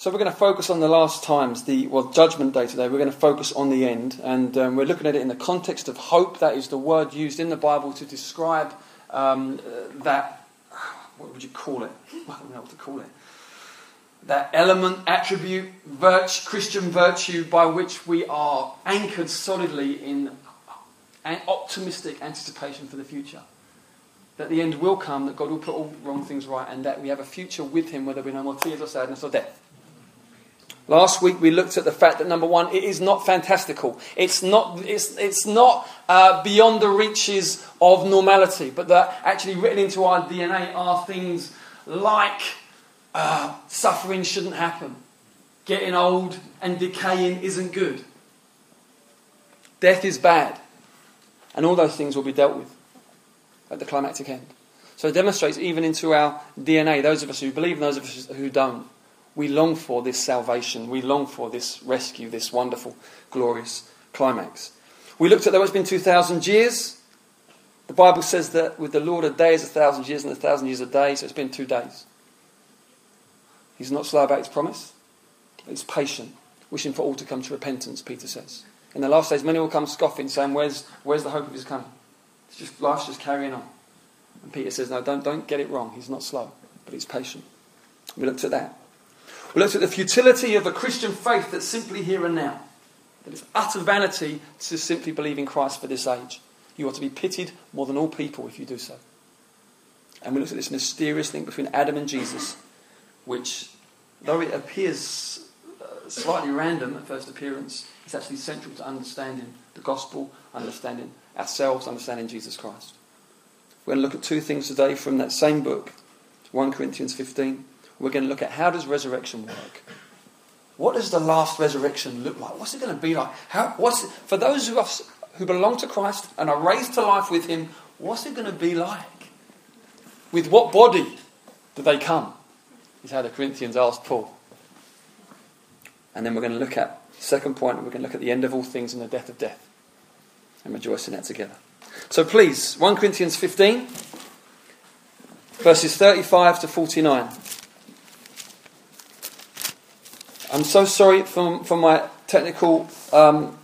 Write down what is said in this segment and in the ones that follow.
So we're going to focus on the last times, the well, Judgment Day today. We're going to focus on the end, and um, we're looking at it in the context of hope. That is the word used in the Bible to describe um, that. What would you call it? I don't know what to call it. That element, attribute, virtue, Christian virtue, by which we are anchored solidly in an optimistic anticipation for the future. That the end will come, that God will put all wrong things right, and that we have a future with Him, whether we no more tears or sadness or death. Last week we looked at the fact that number one, it is not fantastical. It's not, it's, it's not uh, beyond the reaches of normality, but that actually written into our DNA are things like uh, suffering shouldn't happen, getting old and decaying isn't good, death is bad, and all those things will be dealt with at the climactic end. So it demonstrates even into our DNA, those of us who believe and those of us who don't we long for this salvation. We long for this rescue, this wonderful, glorious climax. We looked at that it's been 2,000 years. The Bible says that with the Lord, a day is a thousand years, and a thousand years a day, so it's been two days. He's not slow about his promise, he's patient, wishing for all to come to repentance, Peter says. In the last days, many will come scoffing, saying, Where's, where's the hope of his coming? It's just, life's just carrying on. And Peter says, No, don't, don't get it wrong. He's not slow, but he's patient. We looked at that. We looked at the futility of a Christian faith that's simply here and now. That it's utter vanity to simply believe in Christ for this age. You are to be pitied more than all people if you do so. And we looked at this mysterious link between Adam and Jesus, which, though it appears uh, slightly random at first appearance, is actually central to understanding the gospel, understanding ourselves, understanding Jesus Christ. We're going to look at two things today from that same book 1 Corinthians 15 we're going to look at how does resurrection work? What does the last resurrection look like? What's it going to be like? How, what's it, for those of us who belong to Christ and are raised to life with Him, what's it going to be like? With what body do they come? Is how the Corinthians asked Paul. And then we're going to look at, second point, we're going to look at the end of all things and the death of death and rejoice in that together. So please, 1 Corinthians 15, verses 35 to 49. I'm so sorry for, for my technical um,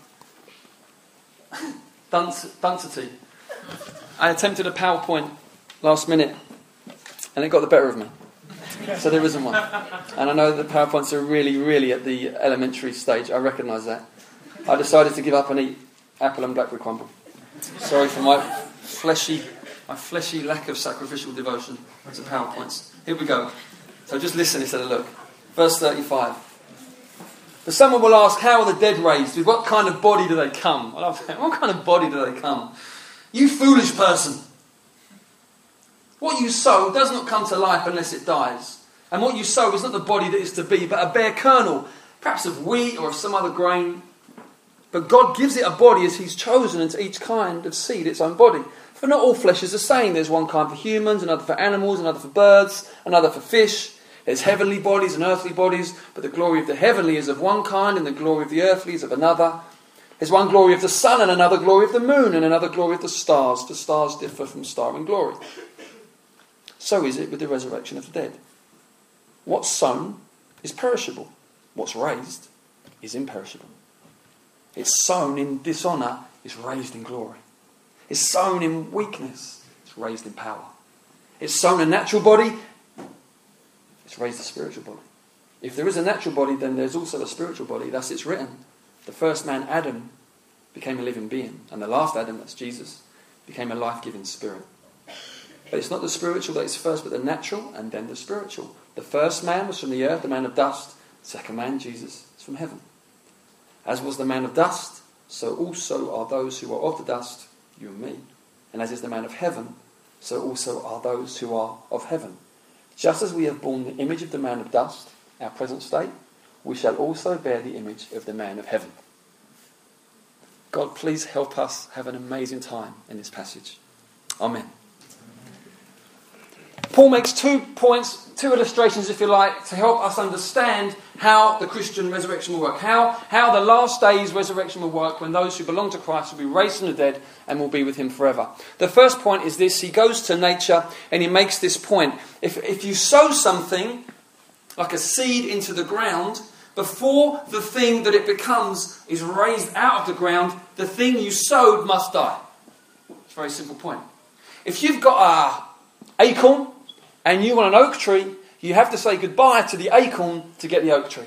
density. I attempted a PowerPoint last minute and it got the better of me. So there isn't one. And I know that PowerPoints are really, really at the elementary stage. I recognise that. I decided to give up and eat apple and blackberry crumble. Sorry for my fleshy, my fleshy lack of sacrificial devotion to PowerPoints. Here we go. So just listen instead of look. Verse 35. But someone will ask, How are the dead raised? With what kind of body do they come? I love that. What kind of body do they come? You foolish person. What you sow does not come to life unless it dies. And what you sow is not the body that is to be, but a bare kernel, perhaps of wheat or of some other grain. But God gives it a body as He's chosen, and to each kind of seed its own body. For not all flesh is the same. There's one kind for humans, another for animals, another for birds, another for fish. There's heavenly bodies and earthly bodies, but the glory of the heavenly is of one kind, and the glory of the earthly is of another. There's one glory of the sun, and another glory of the moon, and another glory of the stars. The stars differ from star in glory. So is it with the resurrection of the dead. What's sown is perishable, what's raised is imperishable. It's sown in dishonour, it's raised in glory. It's sown in weakness, it's raised in power. It's sown a natural body, it's raised a spiritual body. If there is a natural body, then there's also a spiritual body. Thus it's written. The first man, Adam, became a living being. And the last Adam, that's Jesus, became a life giving spirit. But it's not the spiritual that is first, but the natural and then the spiritual. The first man was from the earth, the man of dust. The second man, Jesus, is from heaven. As was the man of dust, so also are those who are of the dust, you and me. And as is the man of heaven, so also are those who are of heaven. Just as we have borne the image of the man of dust, our present state, we shall also bear the image of the man of heaven. God, please help us have an amazing time in this passage. Amen. Paul makes two points, two illustrations, if you like, to help us understand how the Christian resurrection will work. How, how the last days resurrection will work when those who belong to Christ will be raised from the dead and will be with him forever. The first point is this he goes to nature and he makes this point. If, if you sow something, like a seed into the ground, before the thing that it becomes is raised out of the ground, the thing you sowed must die. It's a very simple point. If you've got a acorn and you want an oak tree, you have to say goodbye to the acorn to get the oak tree.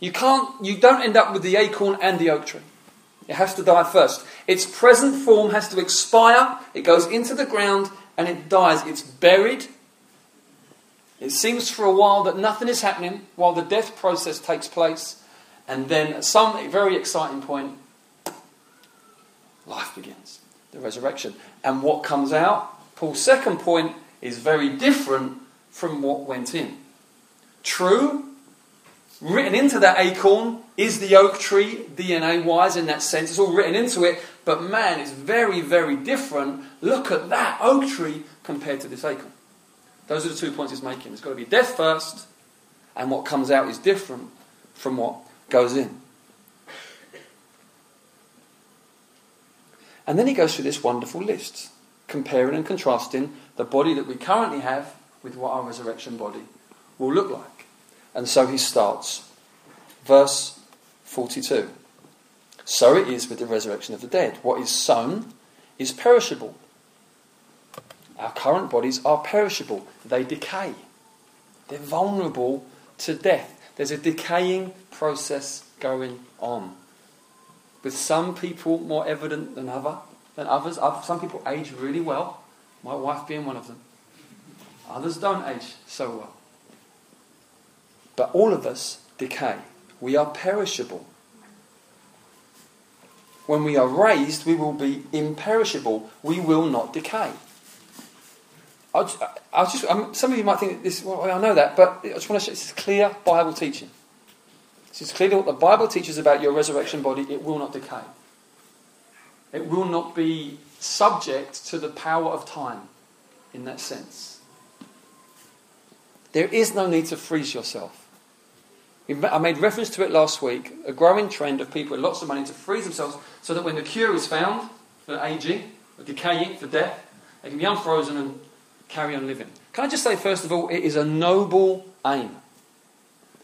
You can't you don't end up with the acorn and the oak tree. It has to die first. Its present form has to expire, it goes into the ground and it dies. It's buried. It seems for a while that nothing is happening while the death process takes place, and then at some very exciting point, life begins the resurrection. And what comes out, Paul's second point, is very different from what went in. True, written into that acorn is the oak tree, DNA wise in that sense. It's all written into it, but man, it's very, very different. Look at that oak tree compared to this acorn. Those are the two points he's making. It's got to be death first, and what comes out is different from what goes in. And then he goes through this wonderful list, comparing and contrasting the body that we currently have with what our resurrection body will look like. And so he starts. Verse 42. So it is with the resurrection of the dead. What is sown is perishable. Our current bodies are perishable, they decay, they're vulnerable to death. There's a decaying process going on with some people more evident than other than others. Some people age really well, my wife being one of them. Others don't age so well. But all of us decay. We are perishable. When we are raised, we will be imperishable. We will not decay. I'll I'll just um, some of you might think this. Well, I know that, but I just want to show this is clear Bible teaching. This is clearly what the Bible teaches about your resurrection body. It will not decay. It will not be subject to the power of time in that sense. There is no need to freeze yourself. I made reference to it last week a growing trend of people with lots of money to freeze themselves so that when the cure is found for aging, for decaying, for death, they can be unfrozen and carry on living. Can I just say, first of all, it is a noble aim,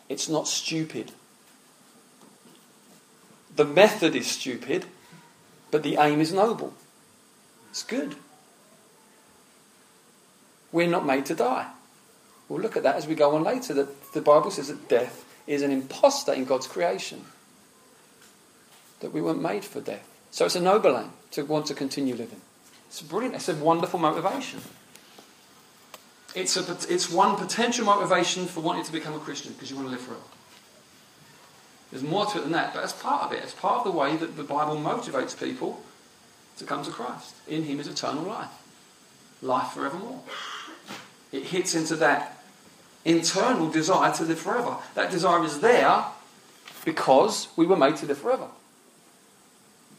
it's not stupid. The method is stupid, but the aim is noble. It's good. We're not made to die. We'll look at that as we go on later. That the Bible says that death is an impostor in God's creation. That we weren't made for death. So it's a noble aim to want to continue living. It's brilliant. It's a wonderful motivation. It's, a, it's one potential motivation for wanting to become a Christian because you want to live forever. There's more to it than that, but as part of it, it's part of the way that the Bible motivates people to come to Christ. In Him is eternal life, life forevermore. It hits into that internal desire to live forever. That desire is there because we were made to live forever.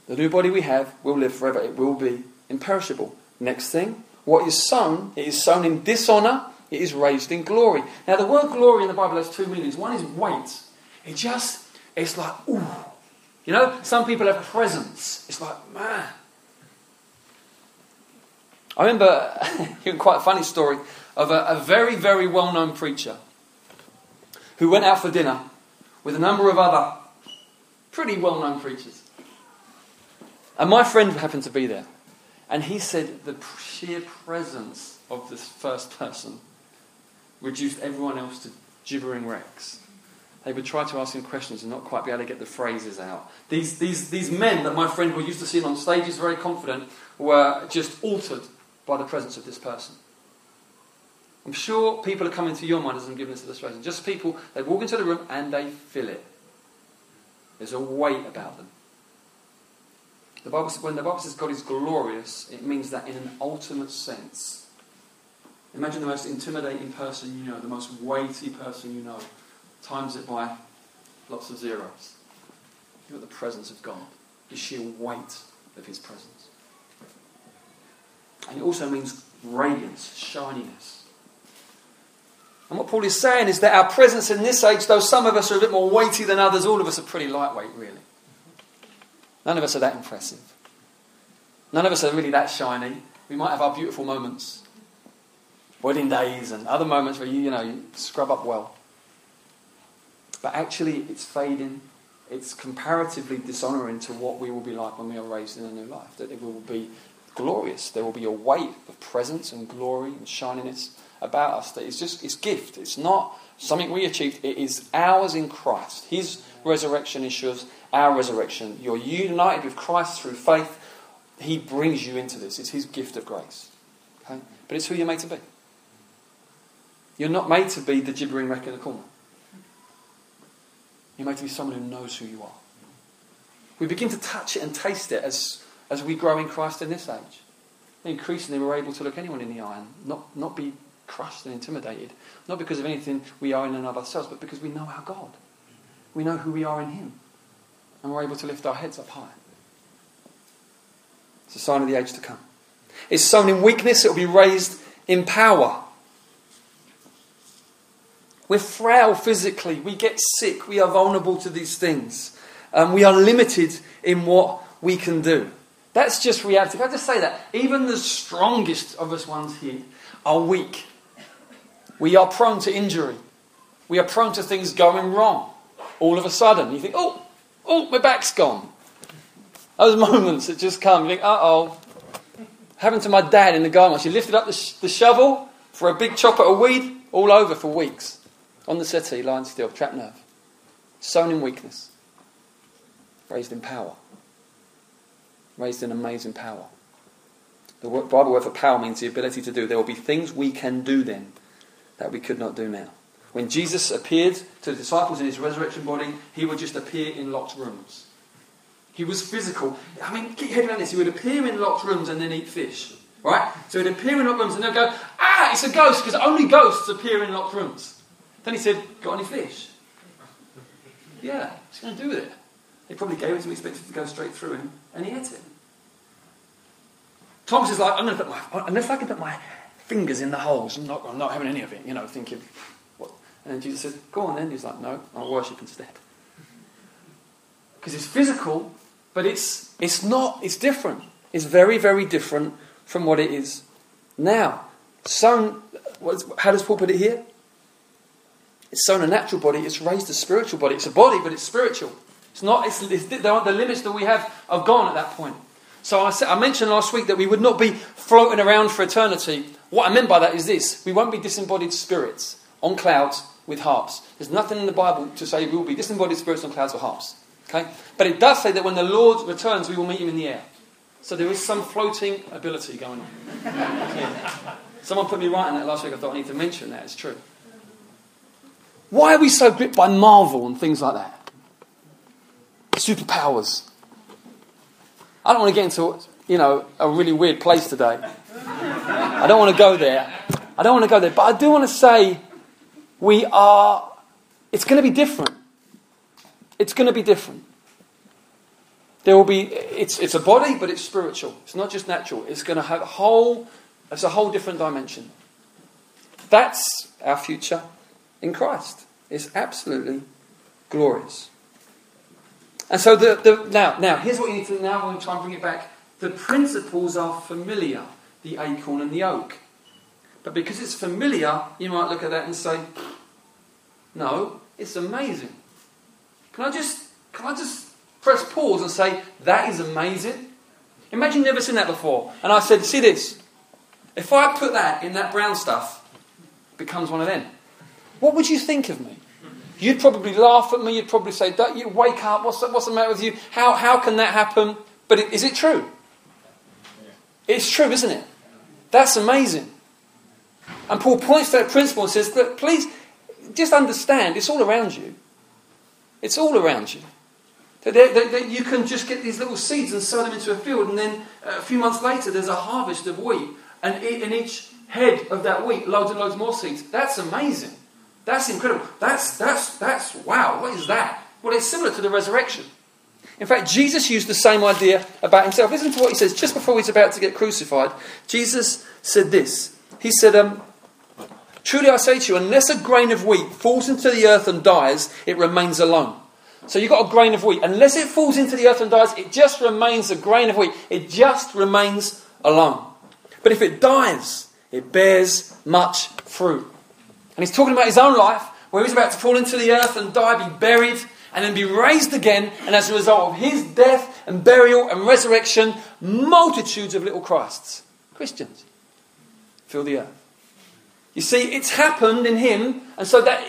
The new body we have will live forever, it will be imperishable. Next thing, what is sown, it is sown in dishonour, it is raised in glory. Now, the word glory in the Bible has two meanings. One is weight. It just it's like, ooh. You know, some people have presence. It's like, man. I remember quite a funny story of a, a very, very well known preacher who went out for dinner with a number of other pretty well known preachers. And my friend happened to be there. And he said the sheer presence of this first person reduced everyone else to gibbering wrecks they would try to ask him questions and not quite be able to get the phrases out. These, these, these men that my friend were used to seeing on stages very confident were just altered by the presence of this person. I'm sure people are coming to your mind as I'm giving this illustration. Just people, they walk into the room and they feel it. There's a weight about them. The Bible, when the Bible says God is glorious, it means that in an ultimate sense. Imagine the most intimidating person you know, the most weighty person you know times it by lots of zeros. You've got the presence of God, the sheer weight of His presence. And it also means radiance, shininess. And what Paul is saying is that our presence in this age, though some of us are a bit more weighty than others, all of us are pretty lightweight, really. None of us are that impressive. None of us are really that shiny. We might have our beautiful moments, wedding days, and other moments where you, you know, you scrub up well. but actually it's fading. It's comparatively dishonouring to what we will be like when we are raised in a new life. That it will be glorious. There will be a weight of presence and glory and shininess about us that is just it's gift. It's not something we achieved. It is ours in Christ. His resurrection ensures our resurrection. You're united with Christ through faith. He brings you into this. It's His gift of grace. Okay? But it's who you're made to be. You're not made to be the gibbering wreck in the corner. You're made to be someone who knows who you are. We begin to touch it and taste it as, as we grow in Christ in this age. Increasingly, we're able to look anyone in the eye and not, not be crushed and intimidated. Not because of anything we are in and of ourselves, but because we know our God. We know who we are in Him. And we're able to lift our heads up high. It's a sign of the age to come. It's sown in weakness, it will be raised in power. We're frail physically. We get sick. We are vulnerable to these things. Um, we are limited in what we can do. That's just reality. Can I just say that? Even the strongest of us ones here are weak. We are prone to injury. We are prone to things going wrong. All of a sudden, you think, oh, oh, my back's gone. Those moments that just come, you think, uh oh. Happened to my dad in the garden. She lifted up the, sh- the shovel for a big chop at a weed, all over for weeks. On the city, lying still, trapped nerve. Sown in weakness. Raised in power. Raised in amazing power. The Bible word for power means the ability to do. There will be things we can do then that we could not do now. When Jesus appeared to the disciples in his resurrection body, he would just appear in locked rooms. He was physical. I mean, get your head around this. He would appear in locked rooms and then eat fish. Right? So he'd appear in locked rooms and they'd go, ah, it's a ghost, because only ghosts appear in locked rooms. Then he said, Got any fish? Yeah, what's he going to do with it? They probably gave it to him, expected to go straight through him, and he ate it. Thomas is like, I'm going to put my, unless I can put my fingers in the holes, I'm not, not having any of it, you know, thinking, what? And Jesus said, Go on then. He's like, No, I'll worship instead. Because it's physical, but it's, it's not, it's different. It's very, very different from what it is now. So, how does Paul put it here? It's sown a natural body, it's raised a spiritual body. It's a body, but it's spiritual. It's not, it's, it's, the, the limits that we have are gone at that point. So I, said, I mentioned last week that we would not be floating around for eternity. What I meant by that is this we won't be disembodied spirits on clouds with harps. There's nothing in the Bible to say we will be disembodied spirits on clouds with harps. Okay? But it does say that when the Lord returns, we will meet him in the air. So there is some floating ability going on. Someone put me right on that last week. I thought I need to mention that. It's true. Why are we so gripped by Marvel and things like that? Superpowers. I don't want to get into, you know, a really weird place today. I don't want to go there. I don't want to go there. But I do want to say we are, it's going to be different. It's going to be different. There will be, it's, it's a body, but it's spiritual. It's not just natural. It's going to have a whole, it's a whole different dimension. That's our future in Christ. It's absolutely glorious. And so the, the, now, now here's what you need to now. Going to try and bring it back. The principles are familiar, the acorn and the oak. But because it's familiar, you might look at that and say, "No, it's amazing." Can I just can I just press pause and say that is amazing? Imagine you've never seen that before, and I said, "See this? If I put that in that brown stuff, it becomes one of them." what would you think of me? You'd probably laugh at me. You'd probably say, Don't you wake up? What's the, what's the matter with you? How, how can that happen? But it, is it true? It's true, isn't it? That's amazing. And Paul points to that principle and says, please, just understand, it's all around you. It's all around you. That, that, that, you can just get these little seeds and sow them into a field, and then uh, a few months later, there's a harvest of wheat, and in each head of that wheat, loads and loads more seeds. That's amazing. That's incredible. That's, that's, that's, wow, what is that? Well, it's similar to the resurrection. In fact, Jesus used the same idea about himself. Listen to what he says just before he's about to get crucified. Jesus said this. He said, um, Truly I say to you, unless a grain of wheat falls into the earth and dies, it remains alone. So you've got a grain of wheat. Unless it falls into the earth and dies, it just remains a grain of wheat. It just remains alone. But if it dies, it bears much fruit. And he's talking about his own life, where he's about to fall into the earth and die, be buried, and then be raised again. And as a result of his death and burial and resurrection, multitudes of little Christs, Christians, fill the earth. You see, it's happened in him, and so that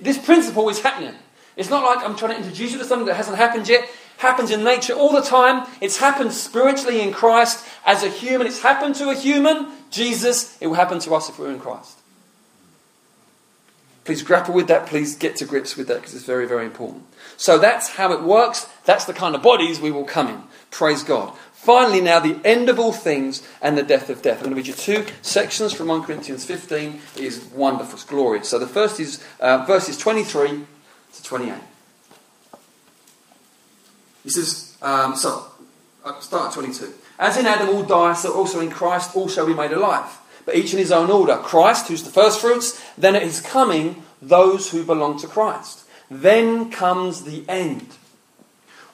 this principle is happening. It's not like I'm trying to introduce you to something that hasn't happened yet. Happens in nature all the time. It's happened spiritually in Christ as a human. It's happened to a human, Jesus. It will happen to us if we're in Christ. Please grapple with that. Please get to grips with that because it's very, very important. So that's how it works. That's the kind of bodies we will come in. Praise God. Finally, now, the end of all things and the death of death. I'm going to read you two sections from 1 Corinthians 15. It is wonderful, it's glorious. So the first is uh, verses 23 to 28. He says, um, so, uh, start at 22. As in Adam all die, so also in Christ all shall be made alive. But each in his own order. Christ, who's the first fruits, then at his coming, those who belong to Christ. Then comes the end.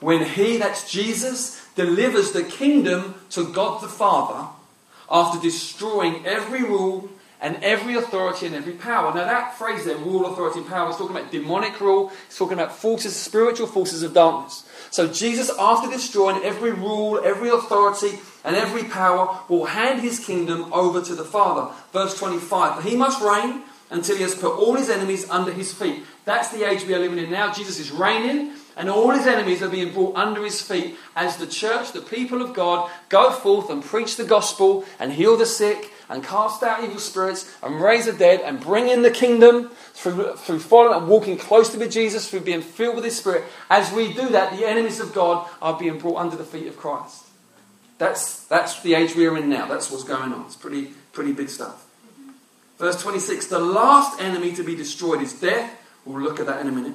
When he, that's Jesus, delivers the kingdom to God the Father after destroying every rule and every authority and every power. Now, that phrase there, rule, authority, and power, is talking about demonic rule, it's talking about forces, spiritual forces of darkness. So, Jesus, after destroying every rule, every authority, and every power, will hand his kingdom over to the Father. Verse 25 For he must reign until he has put all his enemies under his feet. That's the age we are living in now. Jesus is reigning and all his enemies are being brought under his feet as the church, the people of God, go forth and preach the gospel and heal the sick and cast out evil spirits and raise the dead and bring in the kingdom through, through following and walking closely with Jesus, through being filled with his spirit. As we do that, the enemies of God are being brought under the feet of Christ. That's, that's the age we are in now. That's what's going on. It's pretty, pretty big stuff. Verse 26 The last enemy to be destroyed is death. We'll look at that in a minute.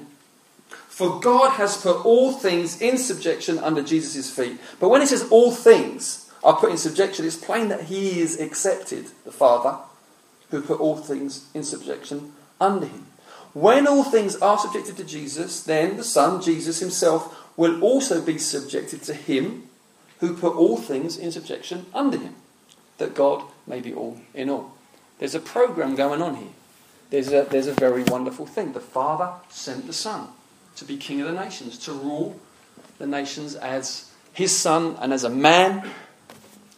For God has put all things in subjection under Jesus' feet. But when it says all things are put in subjection, it's plain that he is accepted, the Father, who put all things in subjection under him. When all things are subjected to Jesus, then the Son, Jesus himself, will also be subjected to him who put all things in subjection under him, that God may be all in all. There's a program going on here. There's a, there's a very wonderful thing. The Father sent the Son to be king of the nations, to rule the nations as his son and as a man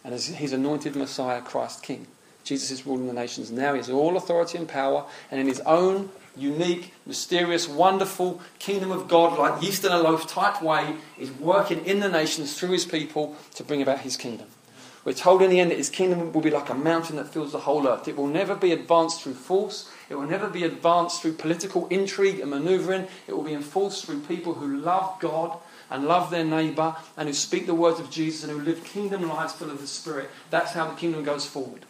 and as his anointed Messiah, Christ King. Jesus is ruling the nations now. He has all authority and power, and in his own unique, mysterious, wonderful kingdom of God, like yeast in a loaf type way, is working in the nations through his people to bring about his kingdom. We're told in the end that his kingdom will be like a mountain that fills the whole earth. It will never be advanced through force. It will never be advanced through political intrigue and maneuvering. It will be enforced through people who love God and love their neighbour and who speak the words of Jesus and who live kingdom lives full of the Spirit. That's how the kingdom goes forward.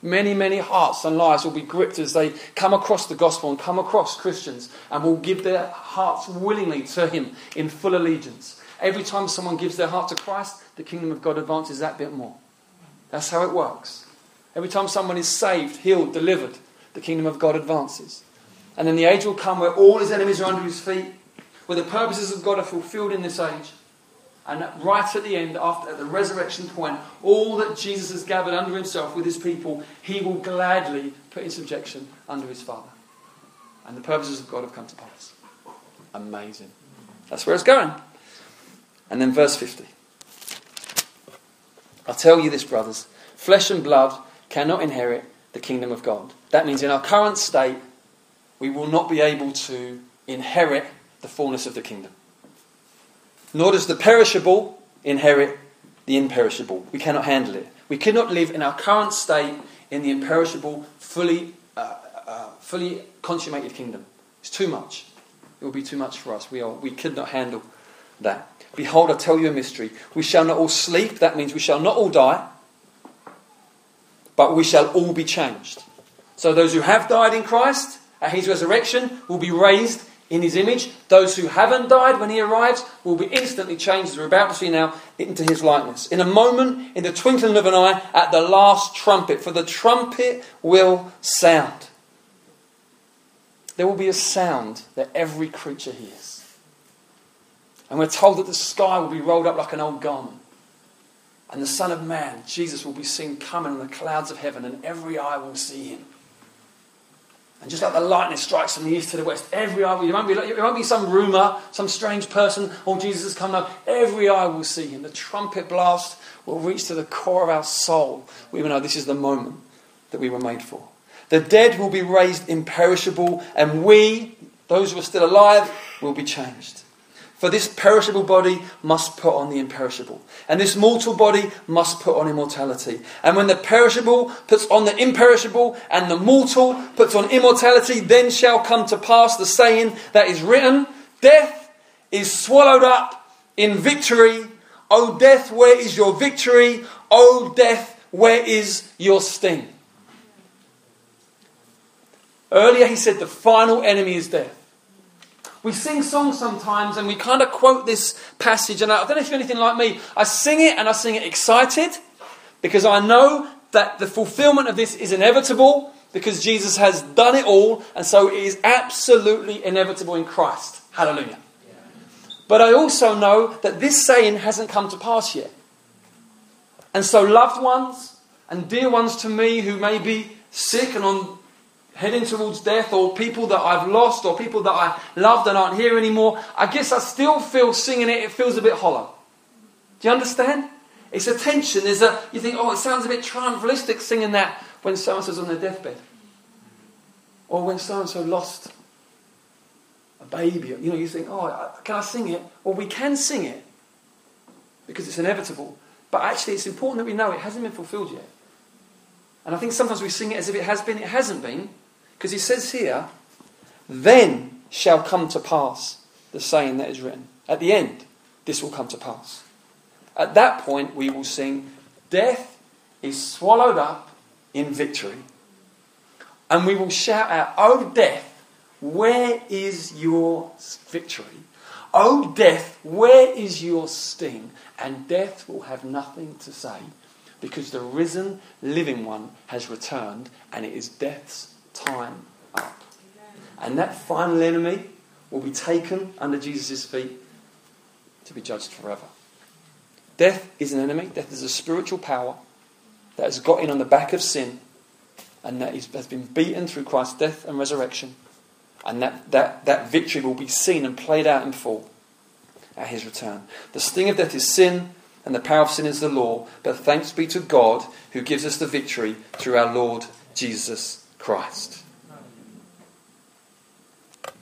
Many, many hearts and lives will be gripped as they come across the gospel and come across Christians and will give their hearts willingly to Him in full allegiance. Every time someone gives their heart to Christ, the kingdom of God advances that bit more. That's how it works. Every time someone is saved, healed, delivered, the kingdom of God advances. And then the age will come where all his enemies are under his feet, where the purposes of God are fulfilled in this age. And right at the end, after at the resurrection point, all that Jesus has gathered under himself with his people, he will gladly put in subjection under his Father. And the purposes of God have come to pass. Amazing. That's where it's going. And then verse 50. I tell you this, brothers flesh and blood cannot inherit the kingdom of God. That means in our current state, we will not be able to inherit the fullness of the kingdom. Nor does the perishable inherit the imperishable. We cannot handle it. We cannot live in our current state in the imperishable, fully, uh, uh, fully consummated kingdom. It's too much. It will be too much for us. We, are, we could not handle that. Behold, I tell you a mystery. We shall not all sleep, that means we shall not all die, but we shall all be changed. So those who have died in Christ at his resurrection will be raised in his image. Those who haven't died when he arrives will be instantly changed, as we're about to see now, into his likeness. In a moment, in the twinkling of an eye, at the last trumpet, for the trumpet will sound. There will be a sound that every creature hears. And we're told that the sky will be rolled up like an old garment. And the Son of Man, Jesus, will be seen coming in the clouds of heaven, and every eye will see him. And just like the lightning strikes from the east to the west, every eye, it won't be, it won't be some rumour, some strange person, oh, Jesus has come now. Every eye will see him. The trumpet blast will reach to the core of our soul. We will know this is the moment that we were made for. The dead will be raised imperishable, and we, those who are still alive, will be changed. For this perishable body must put on the imperishable, and this mortal body must put on immortality. And when the perishable puts on the imperishable, and the mortal puts on immortality, then shall come to pass the saying that is written Death is swallowed up in victory. O death, where is your victory? O death, where is your sting? Earlier he said the final enemy is death. We sing songs sometimes and we kind of quote this passage, and I don't know if you're anything like me. I sing it and I sing it excited because I know that the fulfillment of this is inevitable because Jesus has done it all, and so it is absolutely inevitable in Christ. Hallelujah. But I also know that this saying hasn't come to pass yet. And so, loved ones and dear ones to me who may be sick and on heading towards death, or people that I've lost, or people that I loved and aren't here anymore, I guess I still feel singing it, it feels a bit hollow. Do you understand? It's a tension. There's a, you think, oh, it sounds a bit triumphalistic singing that when so and so's on their deathbed. Or when so and so lost a baby. You know, you think, oh, can I sing it? Well, we can sing it because it's inevitable. But actually, it's important that we know it hasn't been fulfilled yet. And I think sometimes we sing it as if it has been, it hasn't been. Because he says here, then shall come to pass the saying that is written. At the end, this will come to pass. At that point, we will sing, Death is swallowed up in victory. And we will shout out, O death, where is your victory? O death, where is your sting? And death will have nothing to say because the risen, living one has returned and it is death's time up. And that final enemy will be taken under Jesus' feet to be judged forever. Death is an enemy, death is a spiritual power that has got in on the back of sin and that has been beaten through Christ's death and resurrection. And that, that, that victory will be seen and played out in full at his return. The sting of death is sin, and the power of sin is the law, but thanks be to God who gives us the victory through our Lord Jesus Christ.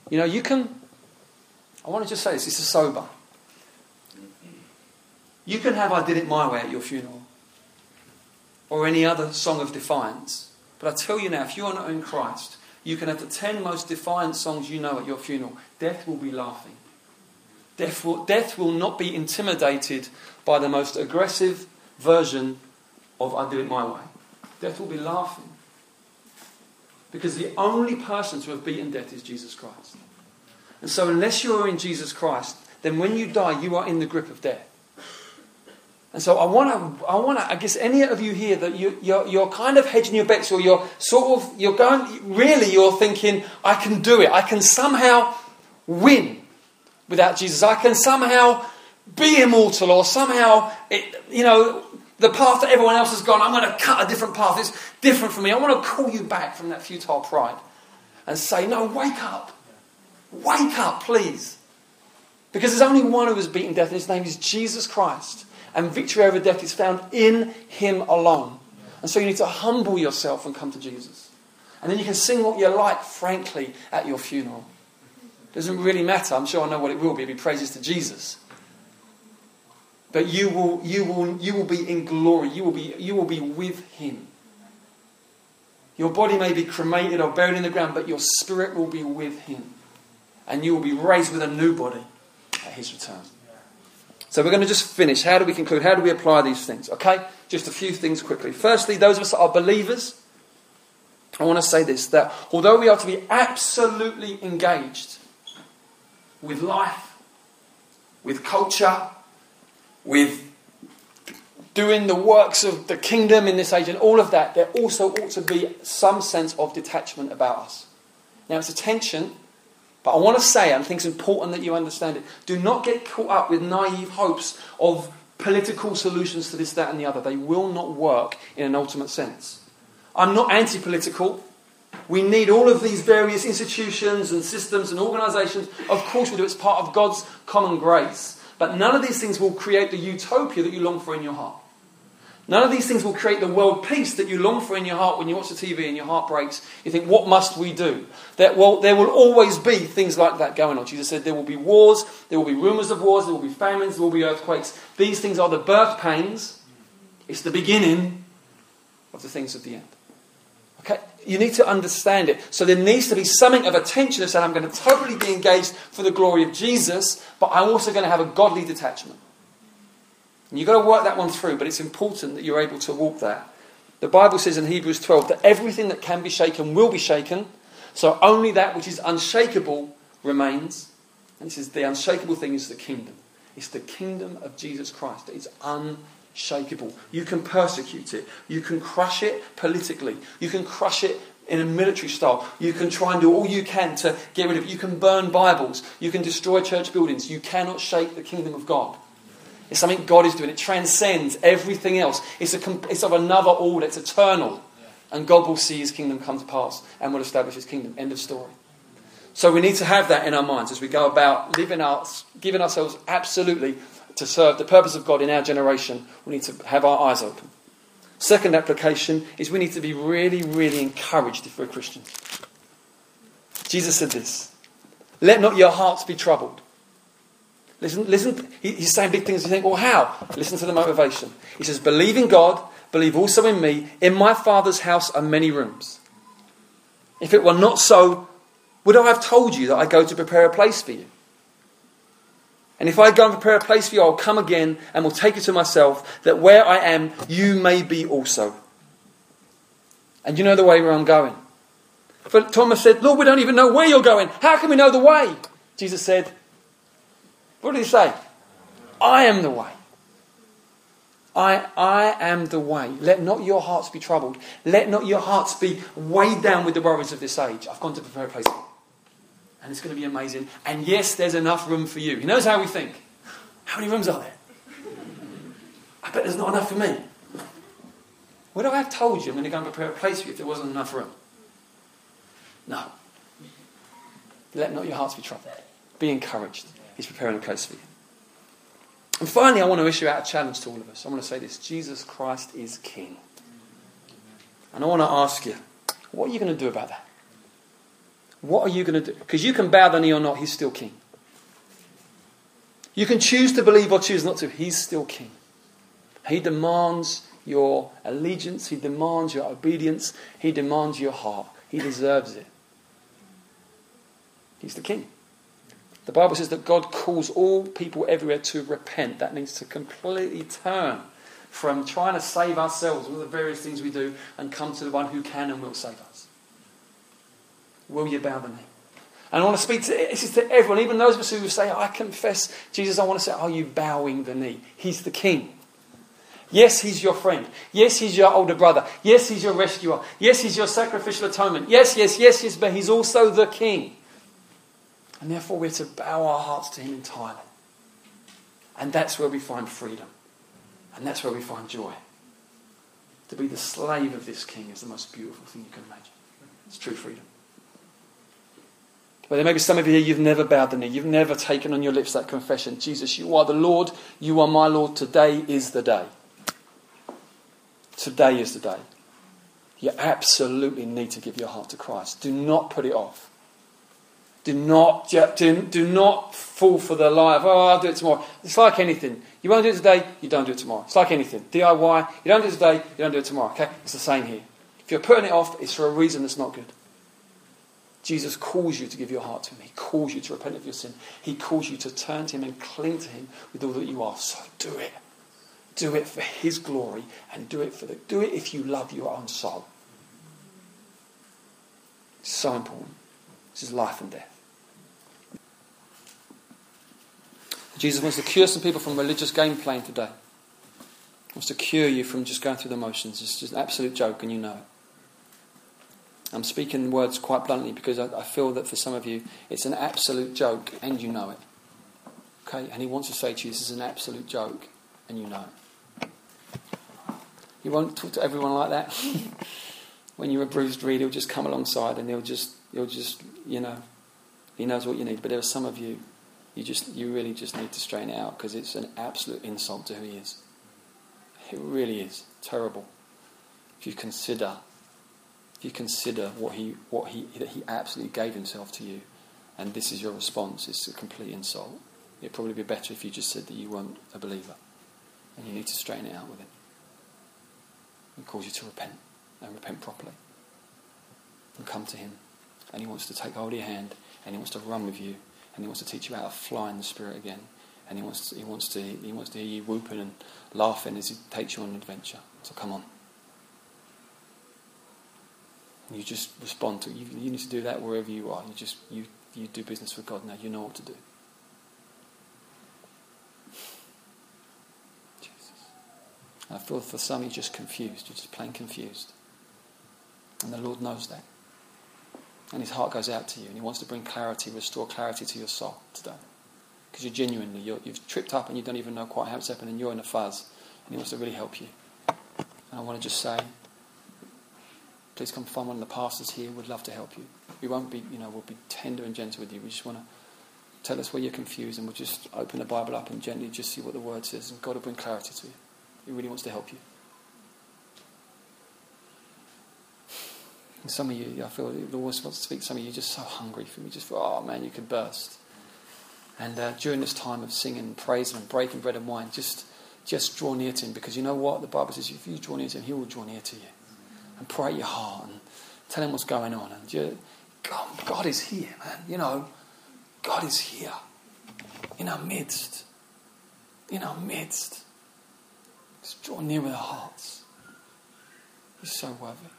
You know, you can, I want to just say this, this is sober. You can have I Did It My Way at your funeral, or any other song of defiance. But I tell you now, if you are not in Christ, you can have the ten most defiant songs you know at your funeral. Death will be laughing. Death will, death will not be intimidated by the most aggressive version of I Do It My Way. Death will be laughing. Because the only person to have beaten death is Jesus Christ. And so, unless you are in Jesus Christ, then when you die, you are in the grip of death. And so, I want to, I want to, I guess, any of you here that you, you're, you're kind of hedging your bets, or you're sort of, you're going, really, you're thinking, I can do it. I can somehow win without Jesus. I can somehow be immortal, or somehow, it, you know, the path that everyone else has gone, I'm going to cut a different path. It's different for me. I want to call you back from that futile pride and say, No, wake up. Wake up, please. Because there's only one who has beaten death, and his name is Jesus Christ. And victory over death is found in him alone. And so you need to humble yourself and come to Jesus. And then you can sing what you like, frankly, at your funeral. It Doesn't really matter. I'm sure I know what it will be. It'll be praises to Jesus. But you will, you will, you will be in glory. You will be, you will be with Him. Your body may be cremated or buried in the ground, but your spirit will be with Him. And you will be raised with a new body at His return. So we're going to just finish. How do we conclude? How do we apply these things? Okay? Just a few things quickly. Firstly, those of us that are believers, I want to say this that although we are to be absolutely engaged with life, with culture, with doing the works of the kingdom in this age and all of that, there also ought to be some sense of detachment about us. Now, it's a tension, but I want to say, and I think it's important that you understand it, do not get caught up with naive hopes of political solutions to this, that, and the other. They will not work in an ultimate sense. I'm not anti political. We need all of these various institutions and systems and organizations. Of course, we do. It's part of God's common grace. But none of these things will create the utopia that you long for in your heart. None of these things will create the world peace that you long for in your heart when you watch the TV and your heart breaks. You think, what must we do? That, well, there will always be things like that going on. Jesus said there will be wars, there will be rumors of wars, there will be famines, there will be earthquakes. These things are the birth pains. It's the beginning of the things of the end. Okay? You need to understand it. So there needs to be something of attention of saying, I'm going to totally be engaged for the glory of Jesus, but I'm also going to have a godly detachment. And you've got to work that one through, but it's important that you're able to walk that. The Bible says in Hebrews 12 that everything that can be shaken will be shaken, so only that which is unshakable remains. And it says the unshakable thing is the kingdom. It's the kingdom of Jesus Christ. It's unshakable. You can persecute it, you can crush it politically, you can crush it in a military style. You can try and do all you can to get rid of it. You can burn Bibles, you can destroy church buildings. You cannot shake the kingdom of God. It's something God is doing. It transcends everything else. It's, a, it's of another order. It's eternal. And God will see his kingdom come to pass and will establish his kingdom. End of story. So we need to have that in our minds as we go about living our, giving ourselves absolutely to serve the purpose of God in our generation. We need to have our eyes open. Second application is we need to be really, really encouraged if we're a Christian. Jesus said this Let not your hearts be troubled. Listen, listen. he's saying big things. You think, well, how? Listen to the motivation. He says, believe in God, believe also in me. In my Father's house are many rooms. If it were not so, would I have told you that I go to prepare a place for you? And if I go and prepare a place for you, I'll come again and will take you to myself, that where I am, you may be also. And you know the way where I'm going. But Thomas said, Lord, we don't even know where you're going. How can we know the way? Jesus said, what did he say? I am the way. I, I am the way. Let not your hearts be troubled. Let not your hearts be weighed down with the worries of this age. I've gone to prepare a place. And it's going to be amazing. And yes, there's enough room for you. He knows how we think. How many rooms are there? I bet there's not enough for me. I have told you I'm going to go and prepare a place for you if there wasn't enough room? No. Let not your hearts be troubled. Be encouraged. He's preparing a place for you. And finally, I want to issue out a challenge to all of us. I want to say this Jesus Christ is King. And I want to ask you, what are you going to do about that? What are you going to do? Because you can bow the knee or not, He's still King. You can choose to believe or choose not to. He's still King. He demands your allegiance, He demands your obedience, He demands your heart. He deserves it. He's the King. The Bible says that God calls all people everywhere to repent. That means to completely turn from trying to save ourselves with the various things we do and come to the one who can and will save us. Will you bow the knee? And I want to speak to, this is to everyone, even those of us who say, I confess Jesus, I want to say, are you bowing the knee? He's the king. Yes, he's your friend. Yes, he's your older brother. Yes, he's your rescuer. Yes, he's your sacrificial atonement. Yes, yes, yes, yes, but he's also the king. And therefore, we're to bow our hearts to Him entirely. And that's where we find freedom. And that's where we find joy. To be the slave of this King is the most beautiful thing you can imagine. It's true freedom. But there may be some of you here, you've never bowed the knee. You've never taken on your lips that confession Jesus, you are the Lord. You are my Lord. Today is the day. Today is the day. You absolutely need to give your heart to Christ. Do not put it off. Do not, do, do not fall for the lie of, oh, I'll do it tomorrow. It's like anything. You won't do it today, you don't do it tomorrow. It's like anything. DIY, you don't do it today, you don't do it tomorrow. Okay? It's the same here. If you're putting it off, it's for a reason that's not good. Jesus calls you to give your heart to Him. He calls you to repent of your sin. He calls you to turn to Him and cling to Him with all that you are. So do it. Do it for His glory and do it for the do it if you love your own soul. It's so important. This is life and death. Jesus wants to cure some people from religious game playing today. He wants to cure you from just going through the motions. It's just an absolute joke, and you know it. I'm speaking words quite bluntly because I, I feel that for some of you it's an absolute joke, and you know it. Okay? And he wants to say to you, this is an absolute joke, and you know it. You won't talk to everyone like that. when you're a bruised reed, he'll just come alongside and he'll just, he'll just, you know, he knows what you need. But there are some of you, you just, you really just need to straighten it out because it's an absolute insult to who he is. It really is terrible. If you consider, if you consider what he, what he, that he absolutely gave himself to you, and this is your response, it's a complete insult. It'd probably be better if you just said that you weren't a believer, and you need to straighten it out with him. He calls you to repent and repent properly, and come to him, and he wants to take hold of your hand, and he wants to run with you, and he wants to teach you how to fly in the spirit again and he wants to, he wants to he wants to hear you whooping and laughing as he takes you on an adventure. So come on. You just respond to you. You need to do that wherever you are. You just you you do business with God now. You know what to do. Jesus. I feel for some you're just confused. You're just plain confused, and the Lord knows that. And His heart goes out to you, and He wants to bring clarity, restore clarity to your soul today because you're genuinely, you have tripped up and you don't even know quite how it's happened and you're in a fuzz and he wants to really help you. And I want to just say, please come find one of the pastors here. We'd love to help you. We won't be, you know, we'll be tender and gentle with you. We just want to tell us where you're confused and we'll just open the Bible up and gently just see what the word says and God will bring clarity to you. He really wants to help you. And some of you, I feel the Lord wants to speak. Some of you just so hungry for me. Just feel, oh man, you could burst. And uh, during this time of singing, and praising, and breaking bread and wine, just, just draw near to Him because you know what? The Bible says if you draw near to Him, He will draw near to you. And pray your heart and tell Him what's going on. And you, God, God is here, man. You know, God is here in our midst. In our midst. Just draw near with our hearts. He's so worthy.